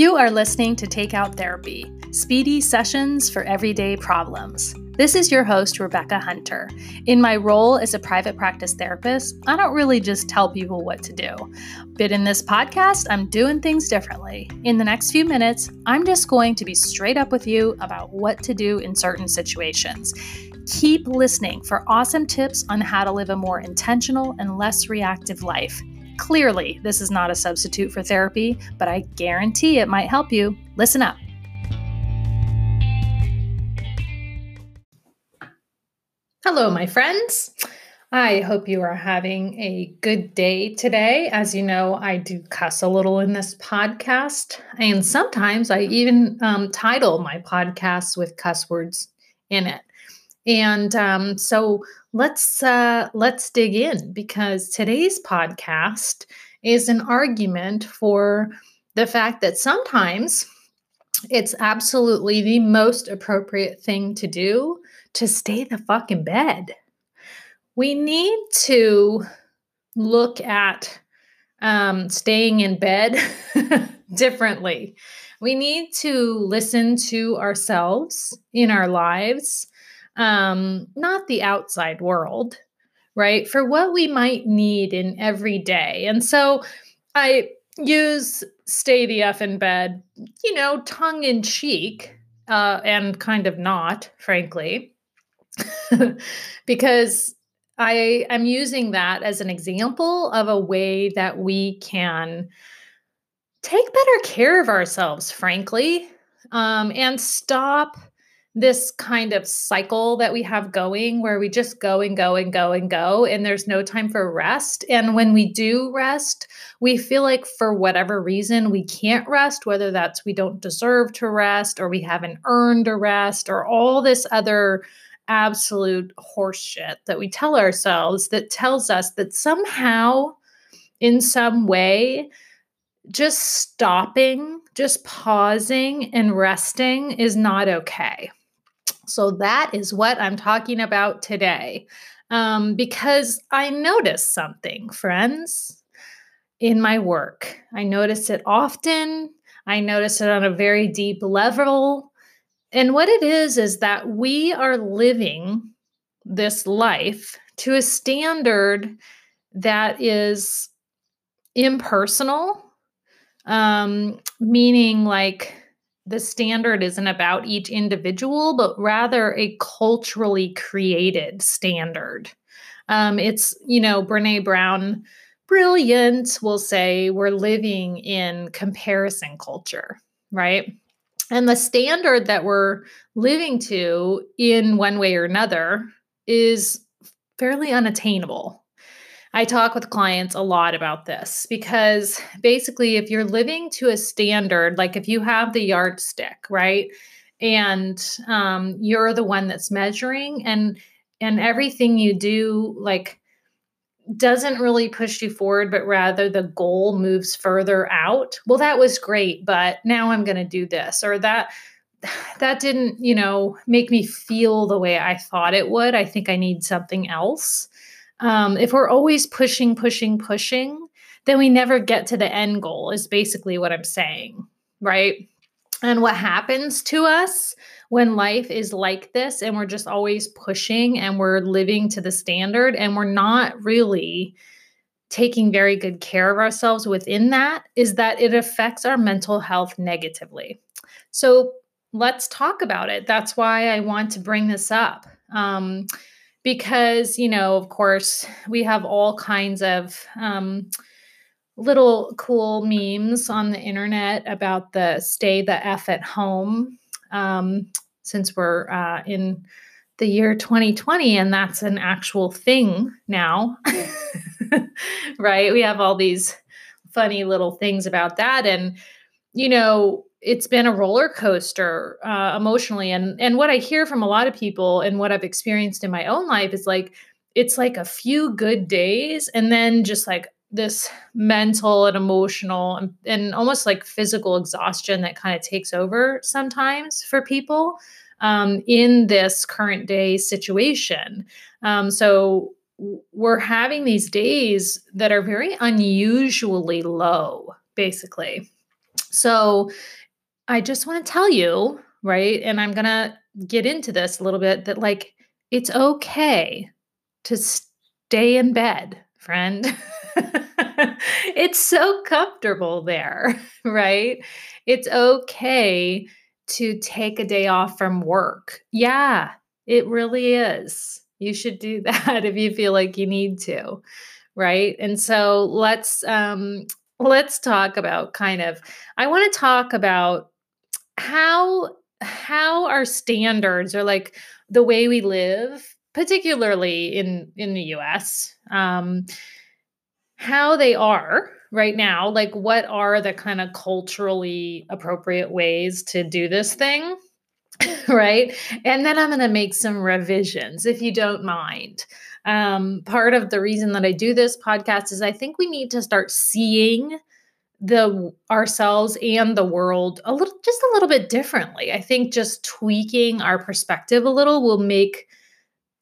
You are listening to Takeout Therapy, speedy sessions for everyday problems. This is your host, Rebecca Hunter. In my role as a private practice therapist, I don't really just tell people what to do. But in this podcast, I'm doing things differently. In the next few minutes, I'm just going to be straight up with you about what to do in certain situations. Keep listening for awesome tips on how to live a more intentional and less reactive life. Clearly, this is not a substitute for therapy, but I guarantee it might help you. Listen up. Hello, my friends. I hope you are having a good day today. As you know, I do cuss a little in this podcast, and sometimes I even um, title my podcasts with cuss words in it. And um, so let's uh, let's dig in because today's podcast is an argument for the fact that sometimes it's absolutely the most appropriate thing to do to stay the fuck in bed. We need to look at um, staying in bed differently. We need to listen to ourselves in our lives um, not the outside world, right? For what we might need in every day. And so I use stay the F in bed, you know, tongue in cheek, uh, and kind of not, frankly, because I am using that as an example of a way that we can take better care of ourselves, frankly, um, and stop this kind of cycle that we have going where we just go and go and go and go and there's no time for rest. And when we do rest we feel like for whatever reason we can't rest whether that's we don't deserve to rest or we haven't earned a rest or all this other absolute horseshit that we tell ourselves that tells us that somehow in some way just stopping just pausing and resting is not okay so that is what I'm talking about today. Um, because I notice something, friends, in my work. I notice it often. I notice it on a very deep level. And what it is, is that we are living this life to a standard that is impersonal, um, meaning like the standard isn't about each individual, but rather a culturally created standard. Um, it's, you know, Brene Brown, brilliant, will say we're living in comparison culture, right? And the standard that we're living to in one way or another is fairly unattainable. I talk with clients a lot about this because basically, if you're living to a standard, like if you have the yardstick, right, and um, you're the one that's measuring, and and everything you do, like doesn't really push you forward, but rather the goal moves further out. Well, that was great, but now I'm going to do this or that that didn't, you know, make me feel the way I thought it would. I think I need something else um, if we're always pushing, pushing, pushing, then we never get to the end goal, is basically what I'm saying, right? And what happens to us when life is like this and we're just always pushing and we're living to the standard and we're not really taking very good care of ourselves within that is that it affects our mental health negatively. So let's talk about it. That's why I want to bring this up. Um, because you know of course we have all kinds of um, little cool memes on the internet about the stay the f at home um, since we're uh, in the year 2020 and that's an actual thing now right? We have all these funny little things about that and you know it's been a roller coaster uh, emotionally and and what i hear from a lot of people and what i've experienced in my own life is like it's like a few good days and then just like this mental and emotional and, and almost like physical exhaustion that kind of takes over sometimes for people um, in this current day situation. Um, so we're having these days that are very unusually low basically. So I just want to tell you, right? And I'm going to get into this a little bit that like it's okay to stay in bed, friend. it's so comfortable there, right? It's okay to take a day off from work. Yeah, it really is. You should do that if you feel like you need to, right? And so let's um let's talk about kind of I want to talk about how how our standards are like the way we live, particularly in in the US, um, how they are right now. Like, what are the kind of culturally appropriate ways to do this thing? right. And then I'm going to make some revisions if you don't mind. Um, part of the reason that I do this podcast is I think we need to start seeing the ourselves and the world a little just a little bit differently. I think just tweaking our perspective a little will make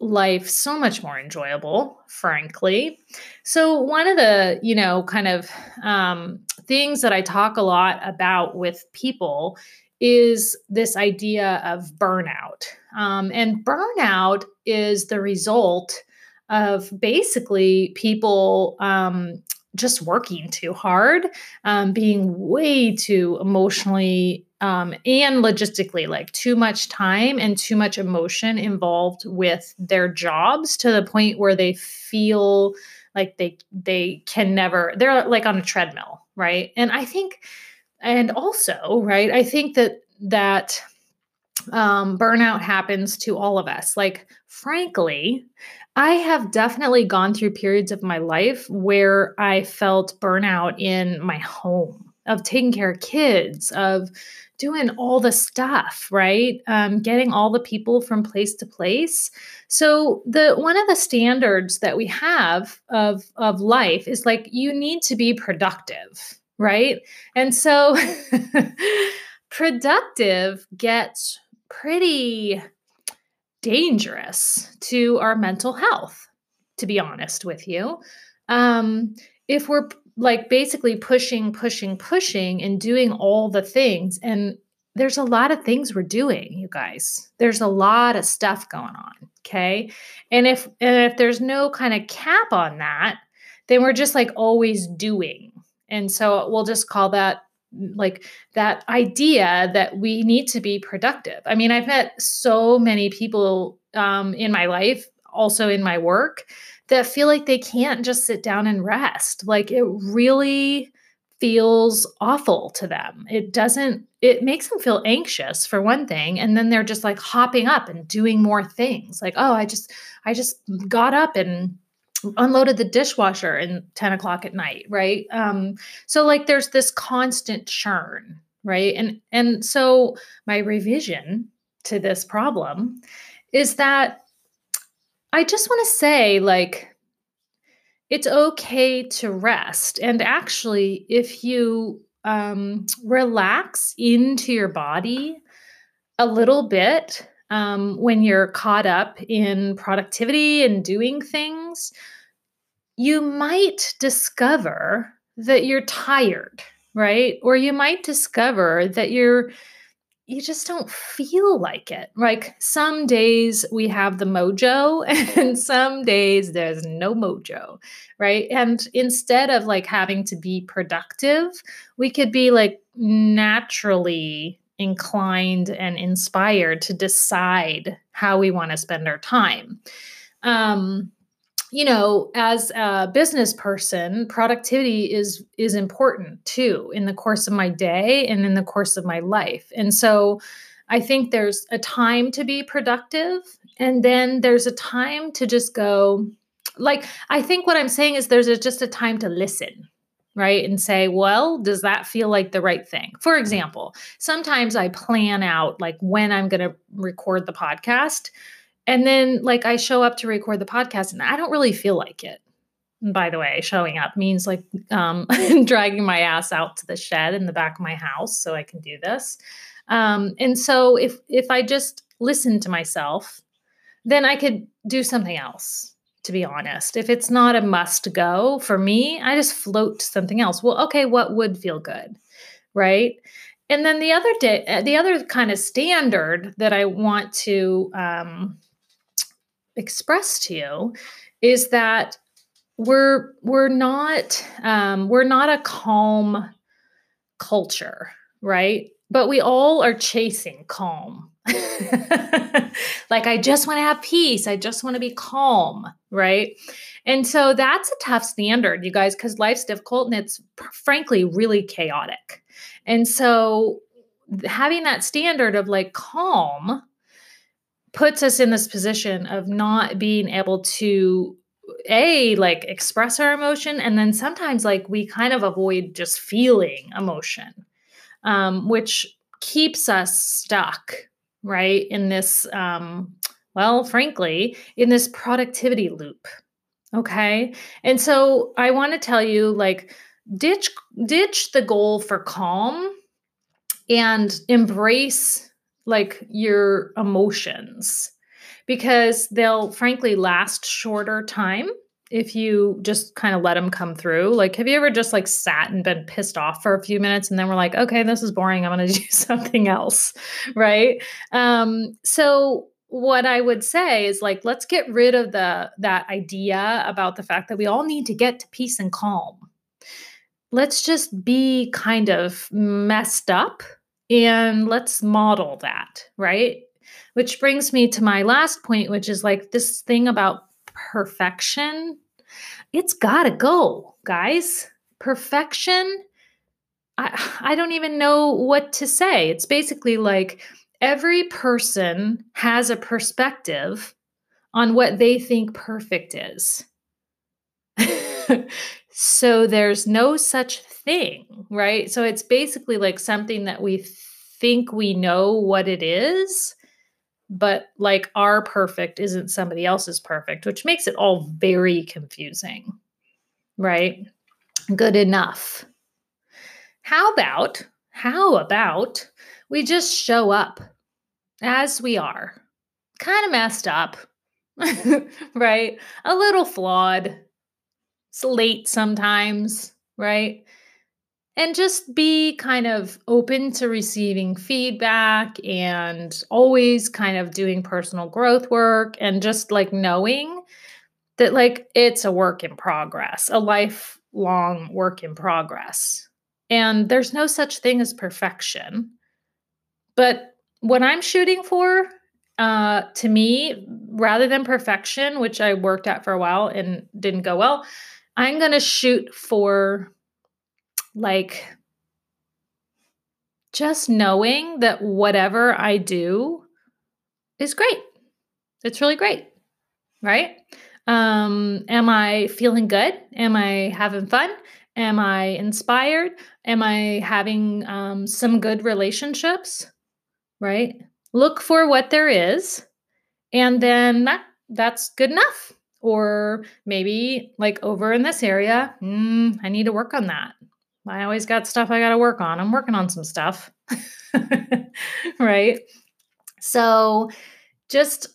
life so much more enjoyable, frankly. So, one of the, you know, kind of um, things that I talk a lot about with people is this idea of burnout. Um, and burnout is the result of basically people um, just working too hard, um, being way too emotionally um, and logistically, like too much time and too much emotion involved with their jobs to the point where they feel like they they can never they're like on a treadmill, right? And I think, and also, right, I think that that um, burnout happens to all of us. Like, frankly, I have definitely gone through periods of my life where I felt burnout in my home, of taking care of kids, of doing all the stuff, right? Um, getting all the people from place to place. So the one of the standards that we have of of life is like you need to be productive, right? And so productive gets pretty dangerous to our mental health, to be honest with you. Um, if we're like basically pushing, pushing, pushing, and doing all the things, and there's a lot of things we're doing, you guys. There's a lot of stuff going on. Okay. And if and if there's no kind of cap on that, then we're just like always doing. And so we'll just call that like that idea that we need to be productive. I mean, I've met so many people um, in my life, also in my work, that feel like they can't just sit down and rest. Like it really feels awful to them. It doesn't, it makes them feel anxious for one thing. And then they're just like hopping up and doing more things. Like, oh, I just, I just got up and unloaded the dishwasher in 10 o'clock at night right? Um so like there's this constant churn right? And and so my revision to this problem is that i just want to say like it's okay to rest. And actually if you um relax into your body a little bit um, when you're caught up in productivity and doing things, you might discover that you're tired, right? Or you might discover that you're you just don't feel like it. Like some days we have the mojo and some days there's no mojo, right? And instead of like having to be productive, we could be like naturally inclined and inspired to decide how we want to spend our time. Um, you know as a business person productivity is is important too in the course of my day and in the course of my life. And so i think there's a time to be productive and then there's a time to just go like i think what i'm saying is there's a, just a time to listen right and say well does that feel like the right thing? For example sometimes i plan out like when i'm going to record the podcast and then, like, I show up to record the podcast and I don't really feel like it. And by the way, showing up means like um, dragging my ass out to the shed in the back of my house so I can do this. Um, and so, if if I just listen to myself, then I could do something else. To be honest, if it's not a must go for me, I just float to something else. Well, okay, what would feel good? right? And then the other day, uh, the other kind of standard that I want to um, express to you is that we're we're not um, we're not a calm culture, right? But we all are chasing calm. like I just want to have peace. I just want to be calm, right? And so that's a tough standard, you guys, because life's difficult and it's frankly really chaotic. And so having that standard of like calm puts us in this position of not being able to a like express our emotion and then sometimes like we kind of avoid just feeling emotion um, which keeps us stuck right in this um, well frankly in this productivity loop okay? And so i want to tell you like ditch ditch the goal for calm and embrace like your emotions because they'll frankly last shorter time if you just kind of let them come through. Like, have you ever just like sat and been pissed off for a few minutes and then we're like, okay, this is boring. I'm going to do something else. Right. Um, so, what I would say is like, let's get rid of the that idea about the fact that we all need to get to peace and calm. Let's just be kind of messed up and let's model that, right? Which brings me to my last point, which is like this thing about perfection. It's got to go, guys. Perfection, I, I don't even know what to say. It's basically like every person has a perspective on what they think perfect is. so there's no such thing, right? So it's basically like something that we think we know what it is, but like our perfect isn't somebody else's perfect, which makes it all very confusing, right? Good enough. How about, how about we just show up as we are, kind of messed up, right? A little flawed, late sometimes, right? And just be kind of open to receiving feedback and always kind of doing personal growth work and just like knowing that like it's a work in progress, a lifelong work in progress. And there's no such thing as perfection. But what I'm shooting for uh, to me, rather than perfection, which I worked at for a while and didn't go well, I'm going to shoot for like just knowing that whatever I do is great. It's really great. Right? Um, am I feeling good? Am I having fun? Am I inspired? Am I having um, some good relationships? Right? Look for what there is, and then that that's good enough or maybe like over in this area, mm, I need to work on that. I always got stuff I got to work on. I'm working on some stuff. right? So just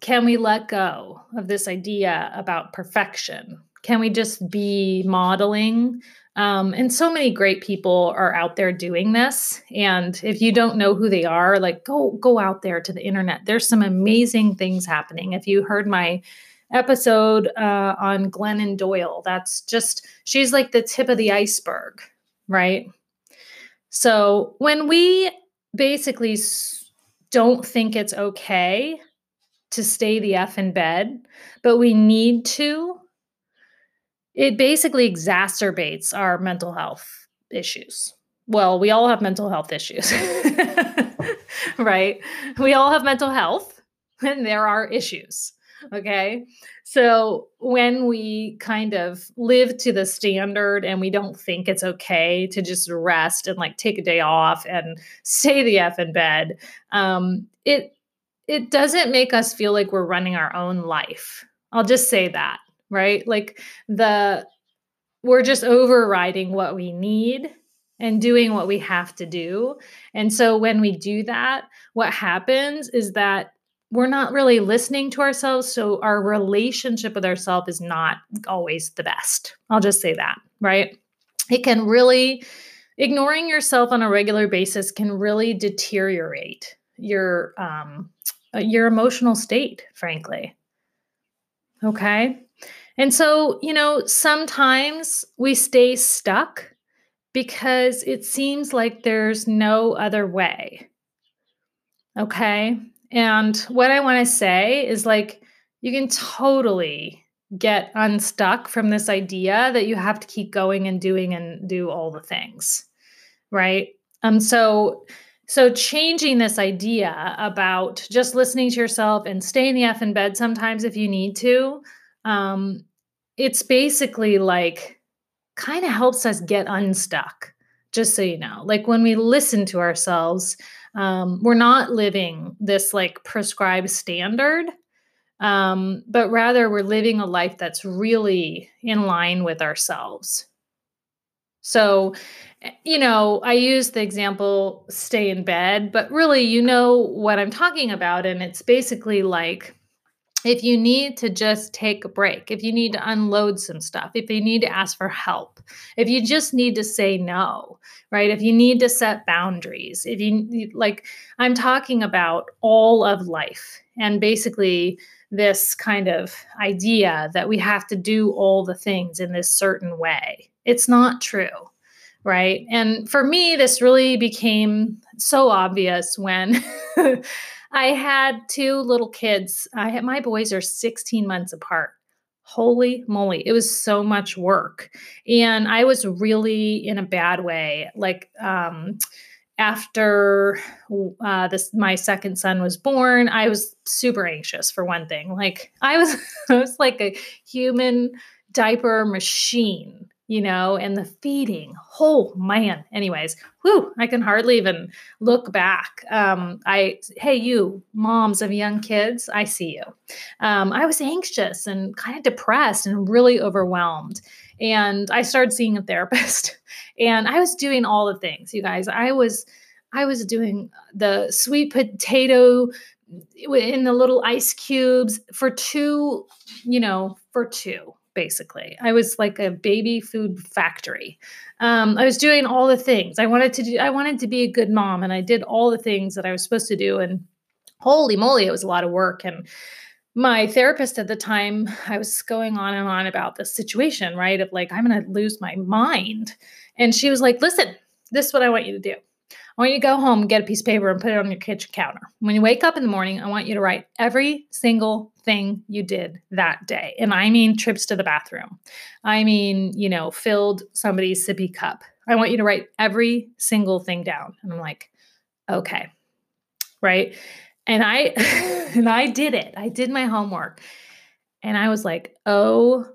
can we let go of this idea about perfection? Can we just be modeling? Um, and so many great people are out there doing this. And if you don't know who they are, like go go out there to the internet. There's some amazing things happening. If you heard my episode uh, on Glennon Doyle. That's just, she's like the tip of the iceberg, right? So when we basically don't think it's okay to stay the F in bed, but we need to, it basically exacerbates our mental health issues. Well, we all have mental health issues, right? We all have mental health, and there are issues. Okay. So when we kind of live to the standard and we don't think it's okay to just rest and like take a day off and stay the F in bed, um, it it doesn't make us feel like we're running our own life. I'll just say that, right? Like the we're just overriding what we need and doing what we have to do. And so when we do that, what happens is that we're not really listening to ourselves. So our relationship with ourselves is not always the best. I'll just say that, right? It can really ignoring yourself on a regular basis can really deteriorate your um, uh, your emotional state, frankly. Okay. And so, you know, sometimes we stay stuck because it seems like there's no other way. Okay. And what I want to say is like, you can totally get unstuck from this idea that you have to keep going and doing and do all the things. Right. Um, so, so changing this idea about just listening to yourself and staying the F in bed sometimes if you need to, um, it's basically like kind of helps us get unstuck, just so you know. Like when we listen to ourselves, um, we're not living this like prescribed standard, um, but rather we're living a life that's really in line with ourselves. So, eh, you know, I use the example stay in bed, but really, you know what I'm talking about. And it's basically like, if you need to just take a break, if you need to unload some stuff, if you need to ask for help, if you just need to say no, right? If you need to set boundaries, if you like, I'm talking about all of life and basically this kind of idea that we have to do all the things in this certain way. It's not true. Right. And for me, this really became so obvious when I had two little kids. I had my boys are 16 months apart. Holy moly, it was so much work. And I was really in a bad way. Like um after uh, this my second son was born i was super anxious for one thing like i was i was like a human diaper machine you know, and the feeding. Oh man. Anyways, whew, I can hardly even look back. Um, I hey, you moms of young kids, I see you. Um, I was anxious and kind of depressed and really overwhelmed. And I started seeing a therapist. And I was doing all the things, you guys. I was I was doing the sweet potato in the little ice cubes for two, you know, for two basically. I was like a baby food factory. Um, I was doing all the things I wanted to do. I wanted to be a good mom, and I did all the things that I was supposed to do. And holy moly, it was a lot of work. And my therapist at the time, I was going on and on about this situation, right? Of like, I'm going to lose my mind. And she was like, listen, this is what I want you to do. I want you to go home, and get a piece of paper, and put it on your kitchen counter. When you wake up in the morning, I want you to write every single thing you did that day. And I mean trips to the bathroom. I mean, you know, filled somebody's sippy cup. I want you to write every single thing down. And I'm like, okay. Right. And I and I did it. I did my homework. And I was like, oh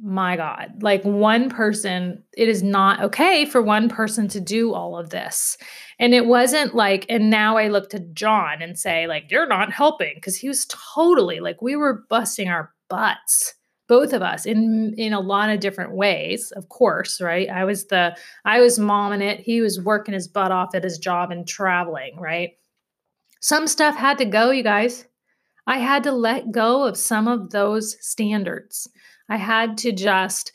my God, like one person, it is not okay for one person to do all of this. And it wasn't like, and now I look to John and say, like, you're not helping because he was totally like, we were busting our butts both of us in in a lot of different ways of course right? I was the i was momming it. He was working his butt off at his job and traveling right? Some stuff had to go you guys. I had to let go of some of those standards I had to just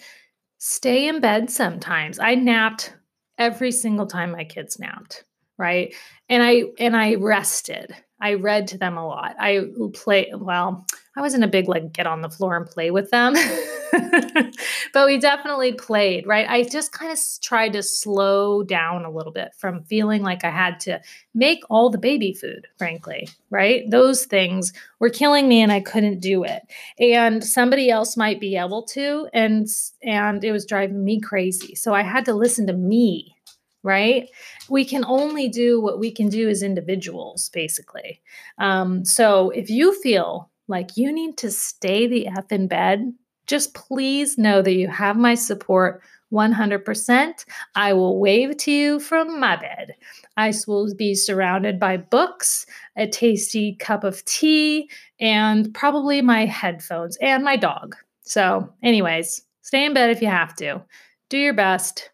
stay in bed sometimes. I napped every single time my kids napped, right? And I and I rested. I read to them a lot. I play well, I wasn't a big like get on the floor and play with them. but we definitely played, right? I just kind of tried to slow down a little bit from feeling like I had to make all the baby food, frankly, right? Those things were killing me and I couldn't do it. And somebody else might be able to and and it was driving me crazy. So I had to listen to me, right? We can only do what we can do as individuals, basically. Um, so if you feel like you need to stay the F in bed, just please know that you have my support 100%. I will wave to you from my bed. I will be surrounded by books, a tasty cup of tea, and probably my headphones and my dog. So, anyways, stay in bed if you have to. Do your best.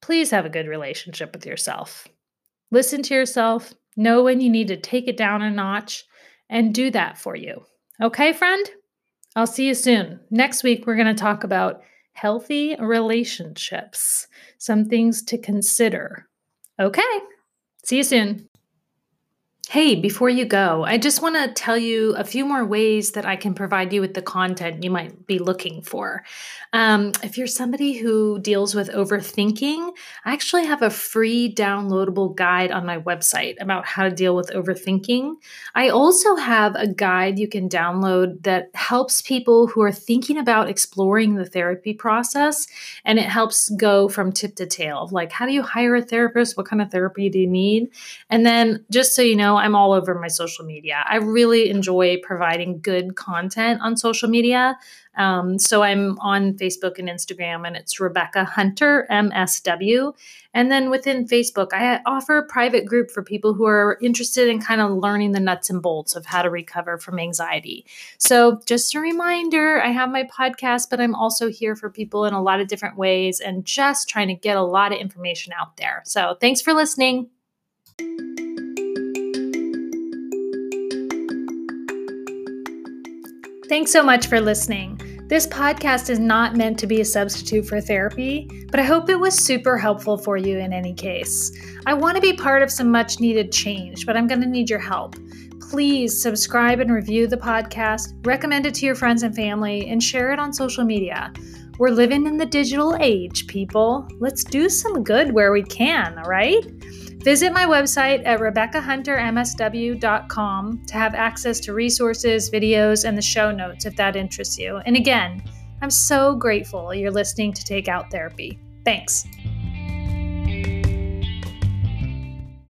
Please have a good relationship with yourself. Listen to yourself, know when you need to take it down a notch, and do that for you. Okay, friend? I'll see you soon. Next week, we're going to talk about healthy relationships. Some things to consider. Okay, see you soon. Hey, before you go, I just want to tell you a few more ways that I can provide you with the content you might be looking for. Um, if you're somebody who deals with overthinking, I actually have a free downloadable guide on my website about how to deal with overthinking. I also have a guide you can download that helps people who are thinking about exploring the therapy process, and it helps go from tip to tail like, how do you hire a therapist? What kind of therapy do you need? And then, just so you know, I'm all over my social media. I really enjoy providing good content on social media. Um, so I'm on Facebook and Instagram, and it's Rebecca Hunter, MSW. And then within Facebook, I offer a private group for people who are interested in kind of learning the nuts and bolts of how to recover from anxiety. So just a reminder I have my podcast, but I'm also here for people in a lot of different ways and just trying to get a lot of information out there. So thanks for listening. Thanks so much for listening. This podcast is not meant to be a substitute for therapy, but I hope it was super helpful for you in any case. I want to be part of some much needed change, but I'm going to need your help. Please subscribe and review the podcast, recommend it to your friends and family, and share it on social media. We're living in the digital age, people. Let's do some good where we can, all right? Visit my website at RebeccaHunterMSW.com to have access to resources, videos, and the show notes if that interests you. And again, I'm so grateful you're listening to Take Out Therapy. Thanks.